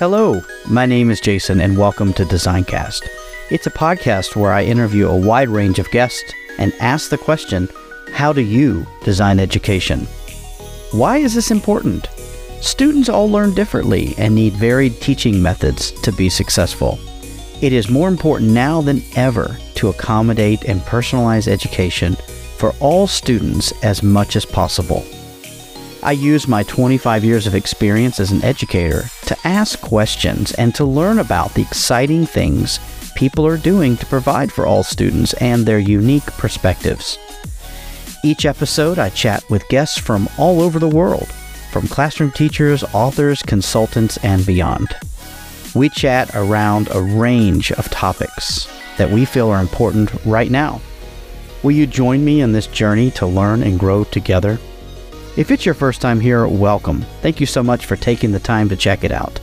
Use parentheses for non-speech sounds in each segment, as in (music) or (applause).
Hello, my name is Jason, and welcome to Designcast. It's a podcast where I interview a wide range of guests and ask the question How do you design education? Why is this important? Students all learn differently and need varied teaching methods to be successful. It is more important now than ever to accommodate and personalize education for all students as much as possible. I use my 25 years of experience as an educator to ask questions and to learn about the exciting things people are doing to provide for all students and their unique perspectives. Each episode, I chat with guests from all over the world, from classroom teachers, authors, consultants, and beyond. We chat around a range of topics that we feel are important right now. Will you join me in this journey to learn and grow together? If it's your first time here, welcome. Thank you so much for taking the time to check it out.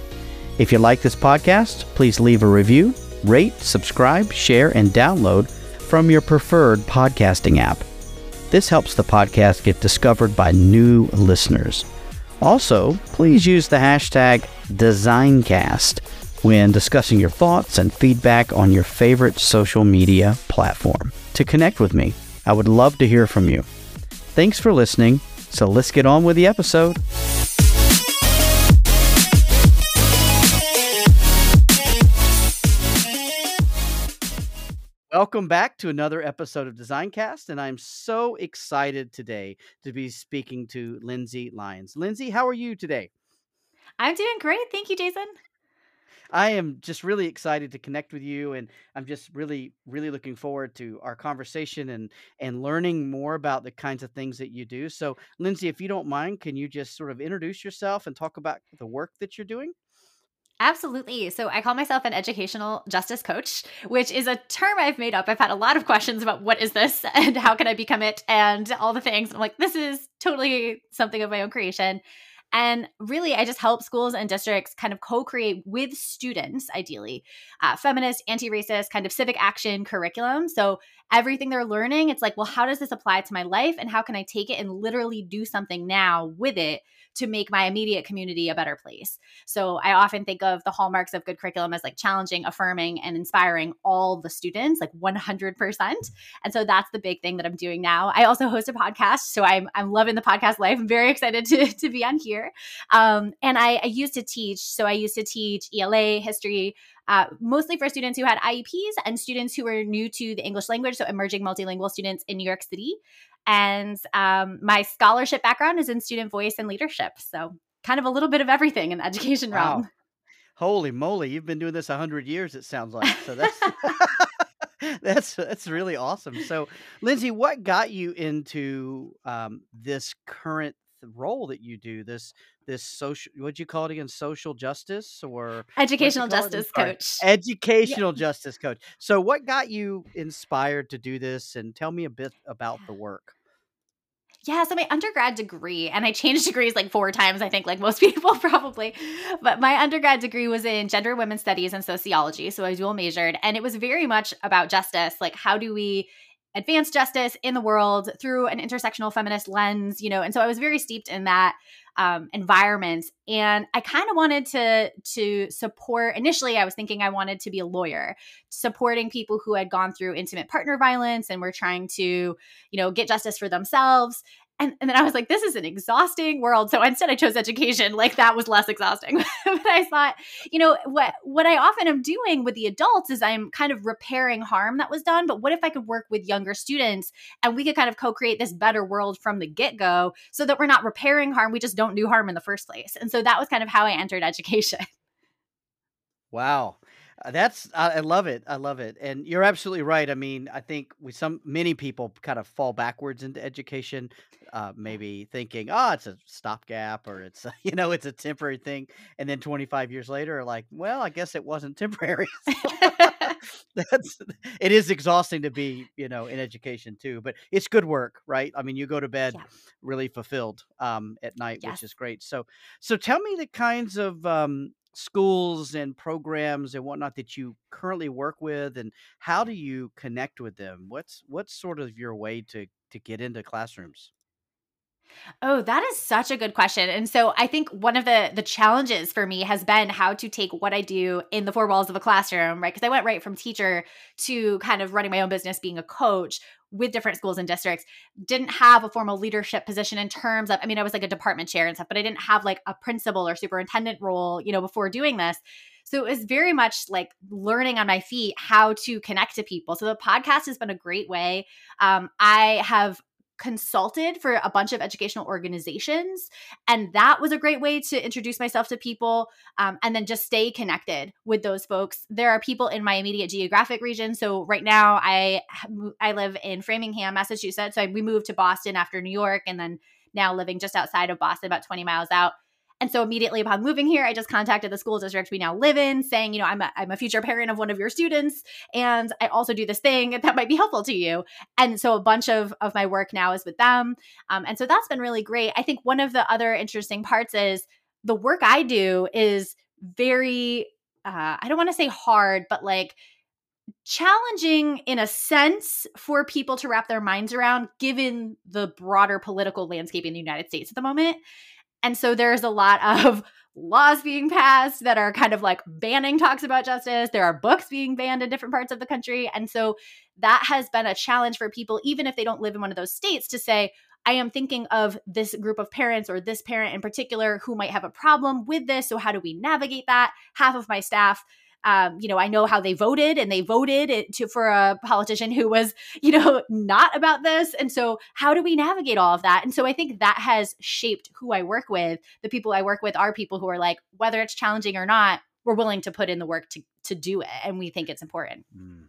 If you like this podcast, please leave a review, rate, subscribe, share, and download from your preferred podcasting app. This helps the podcast get discovered by new listeners. Also, please use the hashtag DesignCast when discussing your thoughts and feedback on your favorite social media platform. To connect with me, I would love to hear from you. Thanks for listening. So let's get on with the episode. Welcome back to another episode of Designcast, and I'm so excited today to be speaking to Lindsay Lyons. Lindsay, how are you today? I'm doing great. Thank you, Jason. I am just really excited to connect with you, and I'm just really, really looking forward to our conversation and and learning more about the kinds of things that you do. So, Lindsay, if you don't mind, can you just sort of introduce yourself and talk about the work that you're doing? Absolutely. So I call myself an educational justice coach, which is a term I've made up. I've had a lot of questions about what is this (laughs) and how can I become it and all the things. I'm like, this is totally something of my own creation. And really, I just help schools and districts kind of co create with students, ideally, uh, feminist, anti racist, kind of civic action curriculum. So everything they're learning, it's like, well, how does this apply to my life? And how can I take it and literally do something now with it to make my immediate community a better place. So I often think of the hallmarks of good curriculum as like challenging, affirming, and inspiring all the students, like 100%. And so that's the big thing that I'm doing now. I also host a podcast. So I'm, I'm loving the podcast life. I'm very excited to, (laughs) to be on here. Um, and I, I used to teach. So I used to teach ELA, history, uh, mostly for students who had IEPs and students who were new to the English language, so emerging multilingual students in New York City. And um, my scholarship background is in student voice and leadership. So, kind of a little bit of everything in the education wow. realm. Holy moly, you've been doing this 100 years, it sounds like. So, (laughs) that's. (laughs) that's that's really awesome. So, Lindsay, what got you into um, this current role that you do? This this social what'd you call it again social justice or educational justice coach educational yeah. justice coach so what got you inspired to do this and tell me a bit about the work yeah, so my undergrad degree, and I changed degrees like four times, I think, like most (laughs) people probably. But my undergrad degree was in gender and women's studies and sociology. So I dual majored, and it was very much about justice. Like, how do we advance justice in the world through an intersectional feminist lens, you know? And so I was very steeped in that um, environment and i kind of wanted to to support initially i was thinking i wanted to be a lawyer supporting people who had gone through intimate partner violence and were trying to you know get justice for themselves and, and then I was like, this is an exhausting world. So instead I chose education. Like that was less exhausting. (laughs) but I thought, you know, what what I often am doing with the adults is I'm kind of repairing harm that was done. But what if I could work with younger students and we could kind of co-create this better world from the get-go so that we're not repairing harm, we just don't do harm in the first place. And so that was kind of how I entered education. Wow. Uh, that's I, love it. I love it. And you're absolutely right. I mean, I think we some many people kind of fall backwards into education, uh, maybe thinking, "Oh, it's a stopgap or it's (laughs) you know, it's a temporary thing." And then 25 years later, like, "Well, I guess it wasn't temporary." (laughs) (laughs) that's it is exhausting to be, you know, in education too, but it's good work, right? I mean, you go to bed yeah. really fulfilled um, at night, yes. which is great. So so tell me the kinds of um, schools and programs and whatnot that you currently work with and how do you connect with them what's what's sort of your way to to get into classrooms Oh, that is such a good question. And so I think one of the the challenges for me has been how to take what I do in the four walls of a classroom, right? Because I went right from teacher to kind of running my own business, being a coach with different schools and districts. Didn't have a formal leadership position in terms of I mean, I was like a department chair and stuff, but I didn't have like a principal or superintendent role, you know, before doing this. So it was very much like learning on my feet how to connect to people. So the podcast has been a great way. Um, I have consulted for a bunch of educational organizations. And that was a great way to introduce myself to people um, and then just stay connected with those folks. There are people in my immediate geographic region. So right now I I live in Framingham, Massachusetts. So we moved to Boston after New York and then now living just outside of Boston, about 20 miles out. And so immediately upon moving here, I just contacted the school district we now live in saying, you know, I'm a, I'm a future parent of one of your students and I also do this thing that might be helpful to you. And so a bunch of, of my work now is with them. Um, and so that's been really great. I think one of the other interesting parts is the work I do is very, uh, I don't want to say hard, but like, challenging in a sense for people to wrap their minds around given the broader political landscape in the United States at the moment. And so there's a lot of (laughs) laws being passed that are kind of like banning talks about justice. There are books being banned in different parts of the country. And so that has been a challenge for people, even if they don't live in one of those states, to say, I am thinking of this group of parents or this parent in particular who might have a problem with this. So, how do we navigate that? Half of my staff um, you know, I know how they voted, and they voted to for a politician who was, you know, (laughs) not about this. And so, how do we navigate all of that? And so, I think that has shaped who I work with. The people I work with are people who are like, whether it's challenging or not, we're willing to put in the work to to do it, and we think it's important. Mm.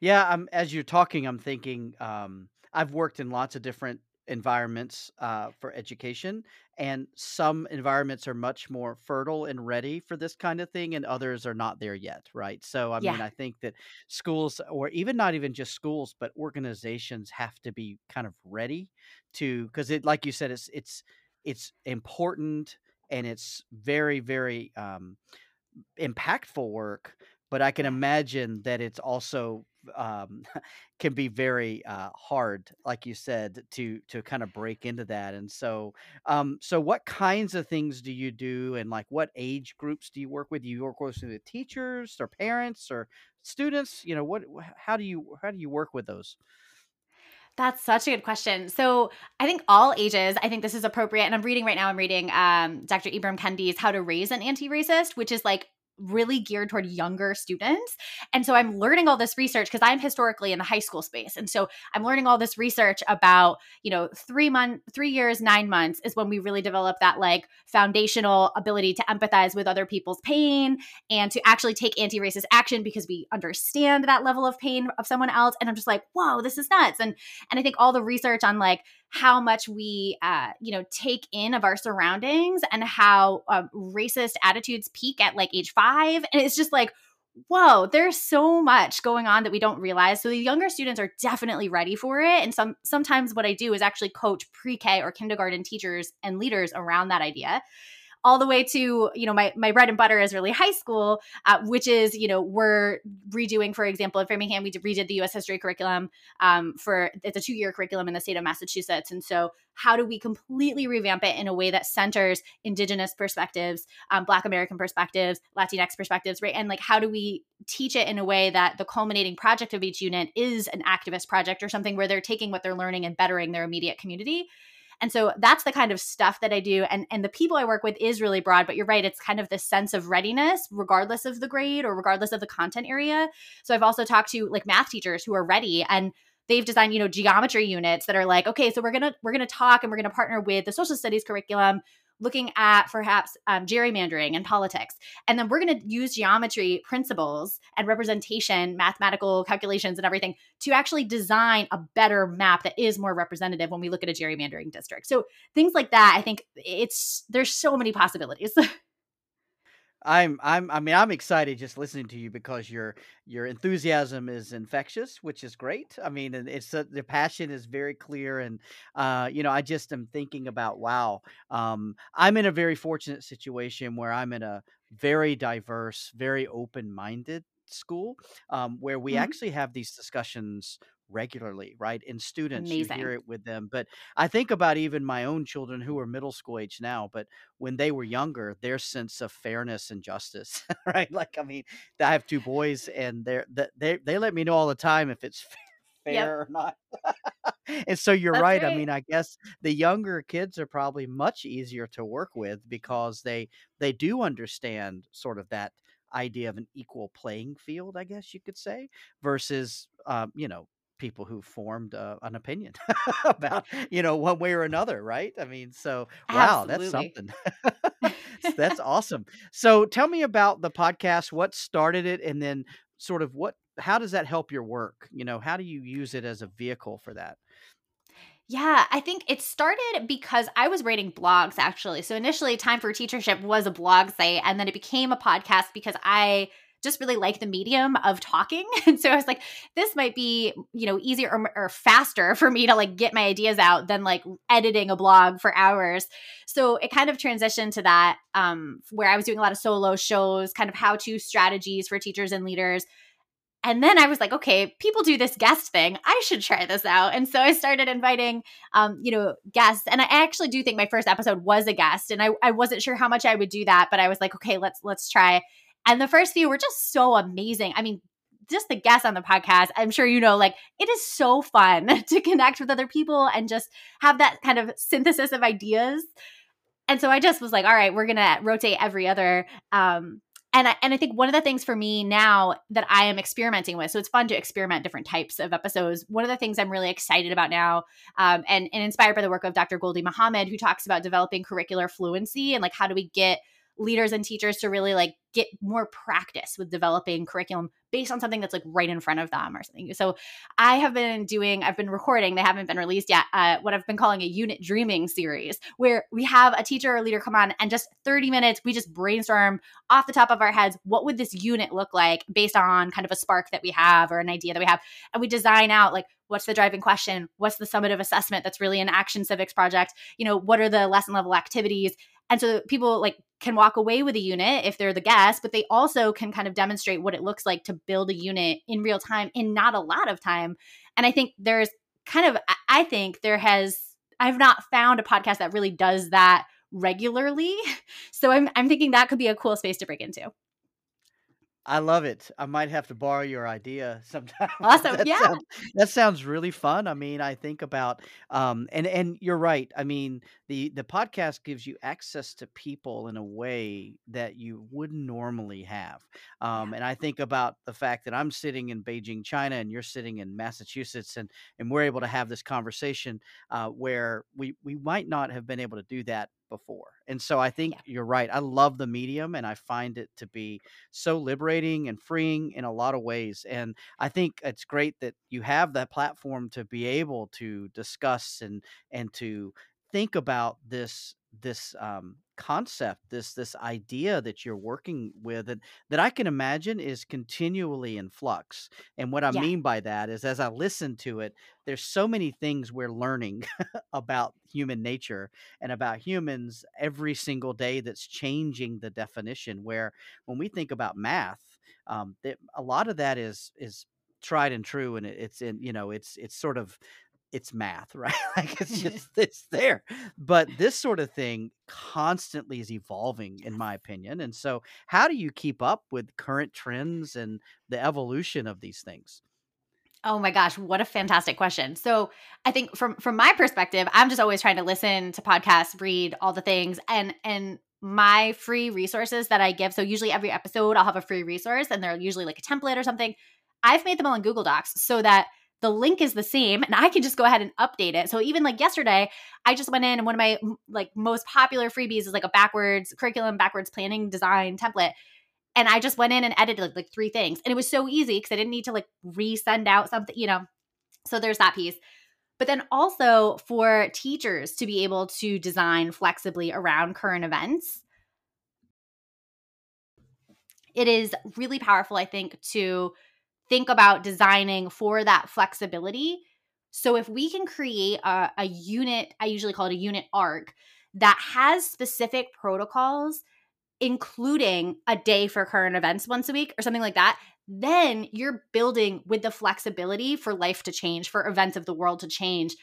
Yeah, um, as you're talking, I'm thinking. Um, I've worked in lots of different environments uh, for education, and some environments are much more fertile and ready for this kind of thing, and others are not there yet, right? So, I mean, I think that schools, or even not even just schools, but organizations have to be kind of ready to, because it, like you said, it's it's it's important and it's very very um, impactful work, but I can imagine that it's also um, (laughs) can be very uh, hard, like you said, to to kind of break into that. And so, um, so what kinds of things do you do, and like what age groups do you work with? Do you work with the teachers or parents or students? You know, what? How do you how do you work with those? That's such a good question. So I think all ages, I think this is appropriate. And I'm reading right now, I'm reading um, Dr. Ibram Kendi's How to Raise an Anti-Racist, which is like really geared toward younger students. And so I'm learning all this research because I'm historically in the high school space. And so I'm learning all this research about, you know, three month, three years, nine months is when we really develop that like foundational ability to empathize with other people's pain and to actually take anti-racist action because we understand that level of pain of someone else. And I'm just like, whoa, this is nuts. And and I think all the research on like how much we uh, you know take in of our surroundings and how uh, racist attitudes peak at like age five. And it's just like whoa there's so much going on that we don't realize. So the younger students are definitely ready for it. And some sometimes what i do is actually coach pre-k or kindergarten teachers and leaders around that idea all the way to you know my my bread and butter is really high school, uh, which is you know we're redoing, for example, in Framingham we redid the U.S. history curriculum um, for it's a two year curriculum in the state of Massachusetts, and so how do we completely revamp it in a way that centers Indigenous perspectives, um, Black American perspectives, Latinx perspectives, right? And like how do we teach it in a way that the culminating project of each unit is an activist project or something where they're taking what they're learning and bettering their immediate community and so that's the kind of stuff that I do. And, and the people I work with is really broad, but you're right. It's kind of this sense of readiness, regardless of the grade or regardless of the content area. So I've also talked to like math teachers who are ready and they've designed you know geometry units that are like okay so we're gonna we're gonna talk and we're gonna partner with the social studies curriculum looking at perhaps um, gerrymandering and politics. And then we're going to use geometry principles and representation, mathematical calculations, and everything to actually design a better map that is more representative when we look at a gerrymandering district. So things like that, I think it's there's so many possibilities. (laughs) I'm I'm I mean I'm excited just listening to you because your your enthusiasm is infectious, which is great. I mean, and it's uh, the passion is very clear, and uh, you know, I just am thinking about wow. Um, I'm in a very fortunate situation where I'm in a very diverse, very open minded school um, where we Mhm. actually have these discussions regularly, right? In students, Amazing. you hear it with them. But I think about even my own children who are middle school age now, but when they were younger, their sense of fairness and justice, (laughs) right? Like, I mean, I have two boys, and they're they they let me know all the time if it's (laughs) fair Yep. or not. and so you're That's right. I mean, I guess the younger kids are probably much easier to work with because they they do understand sort of that idea of an equal playing field, I guess you could say, versus um, you know people who formed uh, an opinion (laughs) about you know one way or another, right? I mean, so wow, that's something. (laughs) (laughs) that's awesome. So tell me about the podcast. What started it, and then sort of what how does that help your work? You know, how do you use it as a vehicle for that? Yeah, I think it started because I was writing blogs actually. So initially, Time for Teachership was a blog site, and then it became a podcast because I just really like the medium of talking. (laughs) And so I was like, this might be, you know, easier or, or faster for me to like get my ideas out than like editing a blog for hours. So it kind of transitioned to that, um, where I was doing a lot of solo shows, kind of how to strategies for teachers and leaders and then I was like, okay, people do this guest thing. I should try this out. And so I started inviting, um, you know, guests. And I actually do think my first episode was a guest, and I, I wasn't sure how much I would do that, but I was like, okay, let's let's try. And the first few were just so amazing. I mean, just the guests on the podcast, I'm sure you know, like it is so fun (laughs) to connect with other people and just have that kind of synthesis of ideas. And so I just was like, all right, we're gonna rotate every other um, and I, and I think one of the things for me now that I am experimenting with, so it's fun to experiment different types of episodes. One of the things I'm really excited about now, um, and and inspired by the work of Dr. Gholdy Muhammad, who talks about developing curricular fluency and like how do we get leaders and teachers to really like get more practice with developing curriculum based on something that's like right in front of them or something. So I have been doing, I've been recording, they haven't been released yet, uh, what I've been calling a unit dreaming series, where we have a teacher or leader come on and just 30 minutes, we just brainstorm off the top of our heads, what would this unit look like based on kind of a spark that we have or an idea that we have. And we design out like, what's the driving question? What's the summative assessment that's really an action civics project? You know, what are the lesson level activities? And so people like can walk away with a unit if they're the guest, but they also can kind of demonstrate what it looks like to build a unit in real time in not a lot of time. And I think there's kind of, I think there has, I've not found a podcast that really does that regularly. (laughs) So I'm, I'm thinking that could be a cool space to break into. I love it. I might have to borrow your idea (laughs) sometime. Awesome. that Yeah. sounds that sounds really fun. I mean, I think about um and and you're right. I mean, the the podcast gives you access to people in a way that you wouldn't normally have. Yeah. Um and I think about the fact that I'm sitting in Beijing, China and you're sitting in Massachusetts and and we're able to have this conversation uh where we we might not have been able to do that before. And so I think Yeah. you're right. I love the medium and I find it to be so liberating and freeing in a lot of ways. And I think it's great that you have that platform to be able to discuss and and to think about this this um, concept, this this idea that you're working with, and that I can imagine is continually in flux. And what I Yeah. mean by that is, as I listen to it, there's so many things we're learning (laughs) about human nature and about humans every single day that's changing the definition. Where when we think about math, um, that a lot of that is is tried and true, and it, it's in you know it's it's sort of it's math, (laughs) right? like it's mm-hmm. just it's there. But this sort of thing constantly is evolving, in my opinion. And so, how do you keep up with current trends and the evolution of these things? Oh my gosh, what a fantastic question. So, I think from from my perspective, I'm just always trying to listen to podcasts, read all the things and and my free resources that I give. So usually every episode I'll have a free resource and they're usually like a template or something. I've made them all in Google Docs so that the link is the same and I can just go ahead and update it. So even like yesterday, I just went in and one of my like most popular freebies is like a backwards curriculum, backwards planning design template and I just went in and edited like, like three things. And it was so easy because I didn't need to like resend out something, you know. So there's that piece. But then also for teachers to be able to design flexibly around current events, it is really powerful, I think, to think about designing for that flexibility. So if we can create a, a unit, I usually call it a unit arc that has specific protocols including a day for current events once a week or something like that then you're building with the flexibility for life to change, for events of the world to change.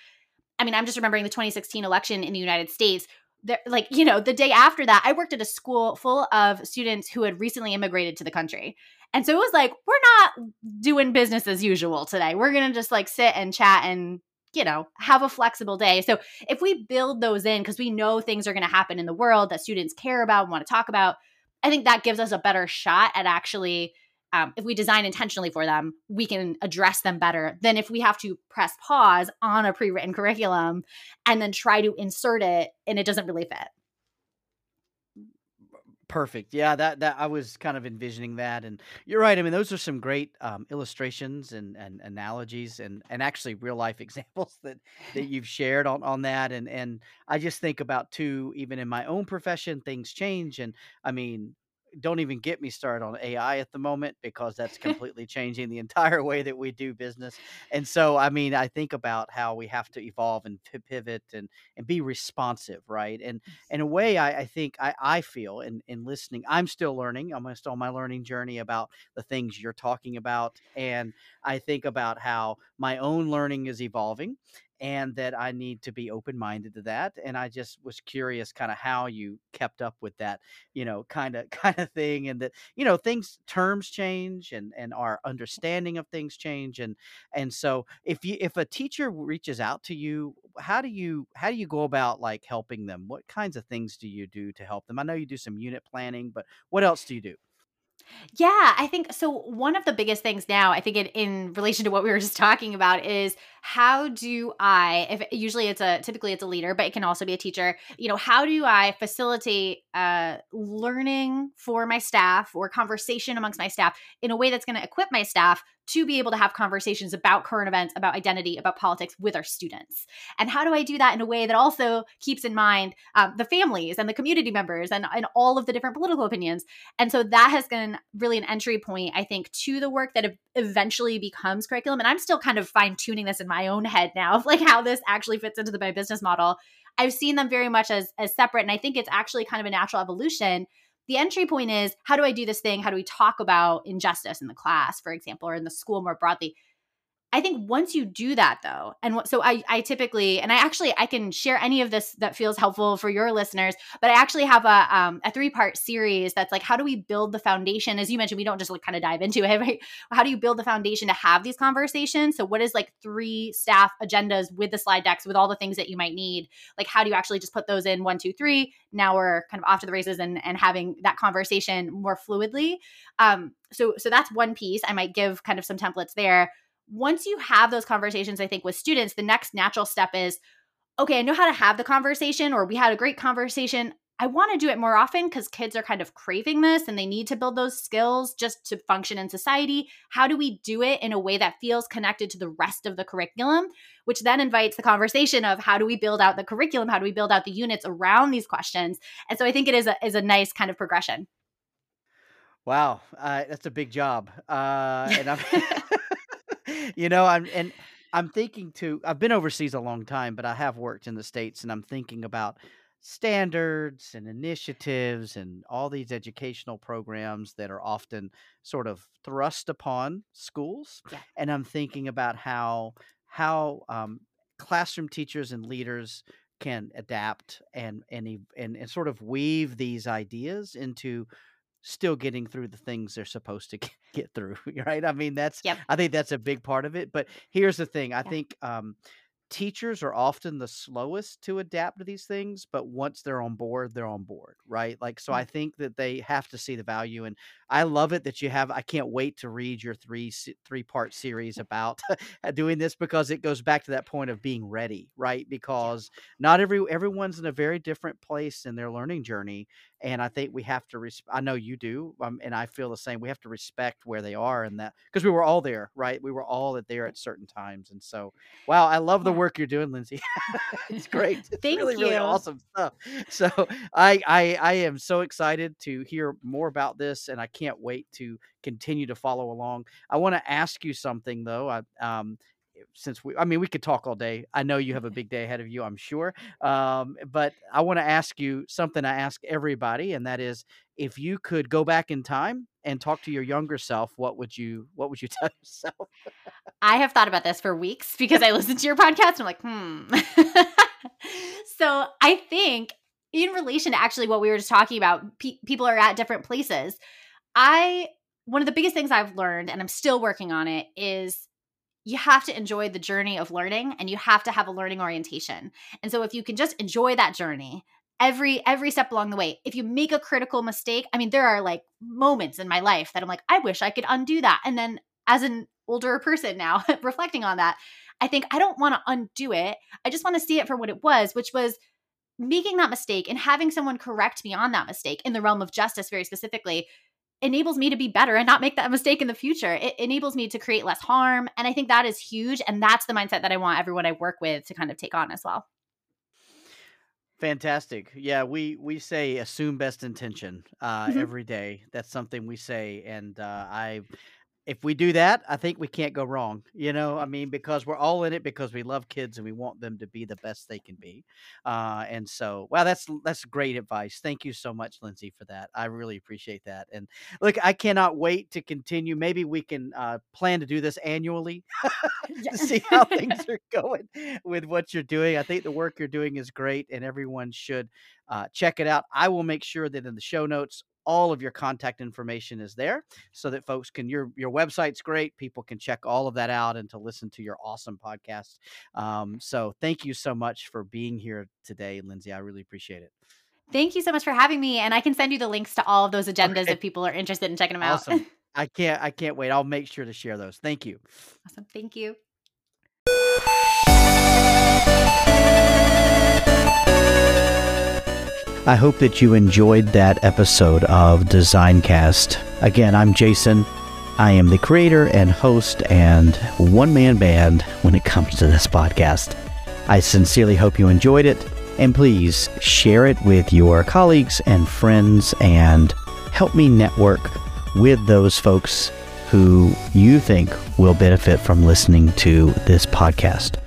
I mean, I'm just remembering the 2016 election in the United States. There, like, you know, the day after that, I worked at a school full of students who had recently immigrated to the country. And so it was like, we're not doing business as usual today. We're to just like sit and chat and, you know, have a flexible day. So if we build those in, because we know things are to happen in the world that students care about and want to talk about, I think that gives us a better shot at actually um, if we design intentionally for them, we can address them better than if we have to press pause on a pre written curriculum and then try to insert it and it doesn't really fit. Perfect. Yeah, that that I was kind of envisioning that, and you're right. I mean, those are some great um, illustrations and, and analogies, and, and actually real life (laughs) examples that, that you've shared on, on that. And and I just think about too, even in my own profession, things change, and I mean, don't even get me started on AI at the moment because that's (laughs) completely changing the entire (laughs) way that we do business. And so, I mean, I think about how we have to evolve and pivot and and be responsive, right? And in a way, I, I think I, I feel in in listening, I'm still learning. I'm still on my learning journey about the things you're talking about, and I think about how my own learning is evolving and that I need to be open minded to that. And I just was curious kind of how you kept up with that, you know, kind of (laughs) kind of thing. And that, you know, things terms change and and our understanding of things change. And and so if you if a teacher reaches out to you, how do you how do you go about like helping them? What kinds of things do you do to help them? I know you do some unit planning, but what else do you do? Yeah, I think so. One of the biggest things now, I think, it, in relation to what we were just talking about, is how do I? If usually it's a typically it's a leader, but it can also be a teacher. You know, how do I facilitate uh, learning for my staff or conversation amongst my staff in a way that's going to equip my staff to be able to have conversations about current events, about identity, about politics with our students. And how do I do that in a way that also keeps in mind um, the families and the community members and, and all of the different political opinions? And so that has been really an entry point, I think, to the work that eventually becomes curriculum. And I'm still kind of fine tuning this in my own head now of like how this actually fits into the my business model. I've seen them very much as as separate, and I think it's actually kind of a natural evolution the entry point is how do I do this thing? How do we talk about injustice in the class, for example, or in the school more broadly? I think once you do that though, and what, so I, I typically, and I actually, I can share any of this that feels helpful for your listeners, but I actually have a, um, a three part series that's like, how do we build the foundation? As you mentioned, we don't just like kind of dive into it, (laughs) right? How do you build the foundation to have these conversations? So what is like three staff agendas with the slide decks, with all the things that you might need? Like, how do you actually just put those in one, two, three? Now we're kind of off to the races and, and having that conversation more fluidly. Um, so, so that's one piece. I might give kind of some templates there once you have those conversations, I think with students, the next natural step is okay, I know how to have the conversation, or we had a great conversation. I want to do it more often because kids are kind of craving this and they need to build those skills just to function in society. How do we do it in a way that feels connected to the rest of the curriculum? Which then invites the conversation of how do we build out the curriculum? How do we build out the units around these questions? And so I think it is a, is a nice kind of progression. Wow, uh, that's a big job. Uh, and I'm (laughs) (laughs) you know, I'm and I'm thinking to I've been overseas a long time, but I have worked in the States and I'm thinking about standards and initiatives and all these educational programs that are often sort of thrust upon schools. Yeah. And I'm thinking about how how um, classroom teachers and leaders can adapt and and, and and sort of weave these ideas into still getting through the things they're supposed to (laughs) get through (laughs) right i mean that's yep. i think that's a big part of it but here's the thing i yeah. think um teachers are often the slowest to adapt to these things but once they're on board they're on board right like so mm-hmm. i think that they have to see the value and i love it that you have i can't wait to read your three three part series about (laughs) doing this because it goes back to that point of being ready right because not every everyone's in a very different place in their learning journey and I think we have to. Res- I know you do, um, and I feel the same. We have to respect where they are, and that because we were all there, right? We were all there at certain times, and so, wow, I love the work you're doing, Lindsay. (laughs) it's (laughs) great. It's Thank really, you. really awesome stuff. So, I, I, I am so excited to hear more about this, and I can't wait to continue to follow along. I want to ask you something though. I, um, since we, I mean, we could talk all day. I know you have a (laughs) big day ahead of you, I'm sure. Um, but I want to ask you something I ask everybody, and that is if you could go back in time and talk to your younger self, what would you what would you tell (laughs) yourself? I have thought about this for weeks because I listened to your podcast and I'm like, hmm. (laughs) so I think in relation to actually what we were just talking about, pe- people are at different places. I one of the biggest things I've learned, and I'm still working on it, is you have to enjoy the journey of learning and you have to have a learning orientation. And so if you can just enjoy that journey, every every step along the way if you make a critical mistake i mean there are like moments in my life that i'm like i wish i could undo that and then as an older person now (laughs) reflecting on that i think i don't want to undo it i just want to see it for what it was which was making that mistake and having someone correct me on that mistake in the realm of justice very specifically enables me to be better and not make that mistake in the future. It enables me to create less harm. And I think that is huge. And that's the mindset that I want everyone I work with to kind of take on as well. Fantastic. Yeah, we we say assume best intention uh, Mhm. every day. That's something we say, and uh, I if we do that, I think we can't go wrong. You know, I mean, because we're all in it because we love kids and we want them to be the best they can be. Uh, and so, wow, that's that's great advice. Thank you so much, Lindsay, for that. I really appreciate that. And look, I cannot wait to continue. Maybe we can uh, plan to do this annually (laughs) (laughs) to see how things (laughs) are going with what you're doing. I think the work you're doing is great, and everyone should uh, check it out. I will make sure that in the show notes all of your contact information is there so that folks can your your website's great people can check all of that out and to listen to your awesome podcast um, so thank you so much for being here today lindsay i really appreciate it Thank you so much for having me. And I can send you the links to all of those agendas Okay. if people are interested in checking them out. awesome (laughs) i can't i can't wait i'll make sure to share those thank you awesome. Thank you. I hope that you enjoyed that episode of Designcast. Again, I'm Jason. I am the creator and host and one man band when it comes to this podcast. I sincerely hope you enjoyed it, and please share it with your colleagues and friends and help me network with those folks who you think will benefit from listening to this podcast.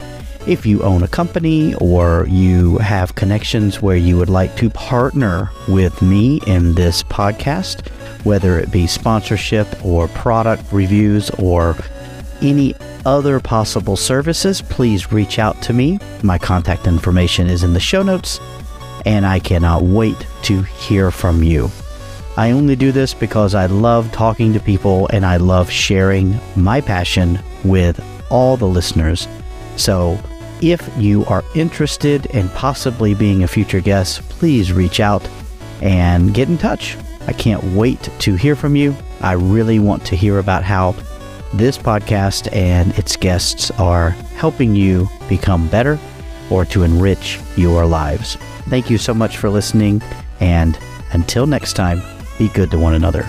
If you own a company or you have connections where you would like to partner with me in this podcast, whether it be sponsorship or product reviews or any other possible services, please reach out to me. My contact information is in the show notes, and I cannot wait to hear from you. I only do this because I love talking to people and I love sharing my passion with all the listeners. So, if you are interested in possibly being a future guest, please reach out and get in touch. I can't wait to hear from you. I really want to hear about how this podcast and its guests are helping you become better or to enrich your lives. Thank you so much for listening, and until next time, be good to one another.